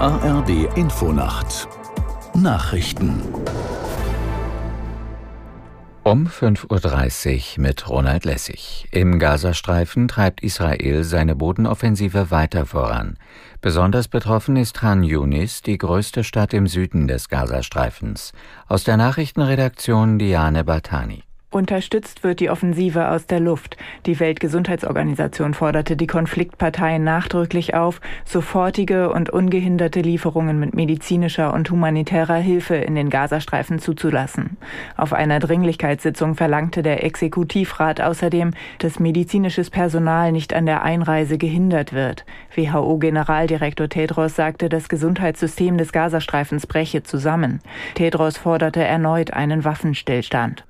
ARD Infonacht Nachrichten um 5.30 Uhr mit Ronald Lessig. Im Gazastreifen treibt Israel seine Bodenoffensive weiter voran. Besonders betroffen ist Khan Yunis, die größte Stadt im Süden des Gazastreifens. Aus der Nachrichtenredaktion Diane Batani. Unterstützt wird die Offensive aus der Luft. Die Weltgesundheitsorganisation forderte die Konfliktparteien nachdrücklich auf, sofortige und ungehinderte Lieferungen mit medizinischer und humanitärer Hilfe in den Gazastreifen zuzulassen. Auf einer Dringlichkeitssitzung verlangte der Exekutivrat außerdem, dass medizinisches Personal nicht an der Einreise gehindert wird. WHO-Generaldirektor Tedros sagte, das Gesundheitssystem des Gazastreifens breche zusammen. Tedros forderte erneut einen Waffenstillstand.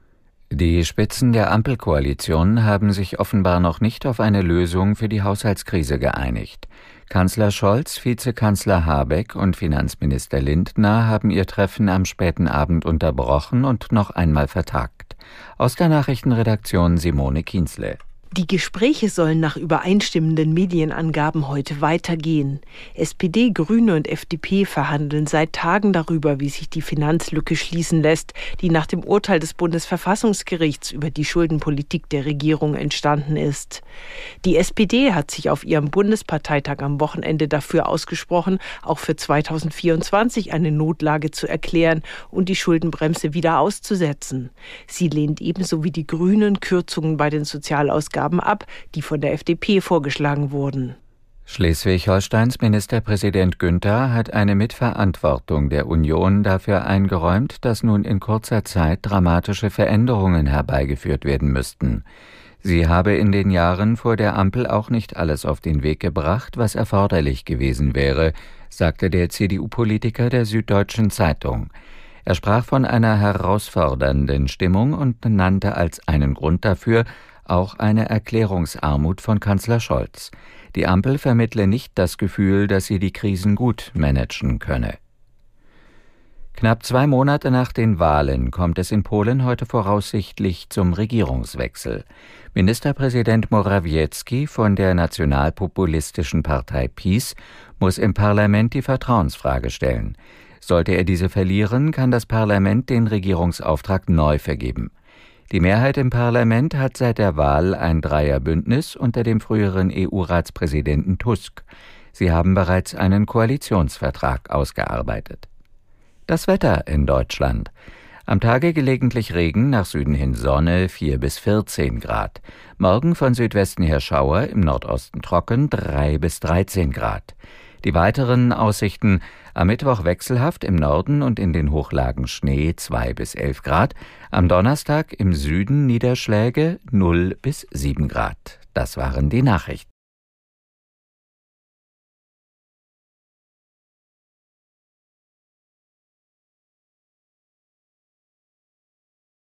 Die Spitzen der Ampelkoalition haben sich offenbar noch nicht auf eine Lösung für die Haushaltskrise geeinigt. Kanzler Scholz, Vizekanzler Habeck und Finanzminister Lindner haben ihr Treffen am späten Abend unterbrochen und noch einmal vertagt. Aus der Nachrichtenredaktion Simone Kienzle. Die Gespräche sollen nach übereinstimmenden Medienangaben heute weitergehen. SPD, Grüne und FDP verhandeln seit Tagen darüber, wie sich die Finanzlücke schließen lässt, die nach dem Urteil des Bundesverfassungsgerichts über die Schuldenpolitik der Regierung entstanden ist. Die SPD hat sich auf ihrem Bundesparteitag am Wochenende dafür ausgesprochen, auch für 2024 eine Notlage zu erklären und die Schuldenbremse wieder auszusetzen. Sie lehnt ebenso wie die Grünen Kürzungen bei den Sozialausgaben Ausgaben ab, die von der FDP vorgeschlagen wurden. Schleswig-Holsteins Ministerpräsident Günther hat eine Mitverantwortung der Union dafür eingeräumt, dass nun in kurzer Zeit dramatische Veränderungen herbeigeführt werden müssten. Sie habe in den Jahren vor der Ampel auch nicht alles auf den Weg gebracht, was erforderlich gewesen wäre, sagte der CDU-Politiker der Süddeutschen Zeitung. Er sprach von einer herausfordernden Stimmung und nannte als einen Grund dafür auch eine Erklärungsarmut von Kanzler Scholz. Die Ampel vermittle nicht das Gefühl, dass sie die Krisen gut managen könne. Knapp zwei Monate nach den Wahlen kommt es in Polen heute voraussichtlich zum Regierungswechsel. Ministerpräsident Morawiecki von der nationalpopulistischen Partei PiS muss im Parlament die Vertrauensfrage stellen. Sollte er diese verlieren, kann das Parlament den Regierungsauftrag neu vergeben. Die Mehrheit im Parlament hat seit der Wahl ein Dreierbündnis unter dem früheren EU-Ratspräsidenten Tusk. Sie haben bereits einen Koalitionsvertrag ausgearbeitet. Das Wetter in Deutschland. Am Tage gelegentlich Regen, nach Süden hin Sonne, 4 bis 14 Grad. Morgen von Südwesten her Schauer, im Nordosten trocken, 3 bis 13 Grad. Die weiteren Aussichten am Mittwoch wechselhaft im Norden und in den Hochlagen Schnee 2 bis 11 Grad, am Donnerstag im Süden Niederschläge 0 bis 7 Grad. Das waren die Nachrichten.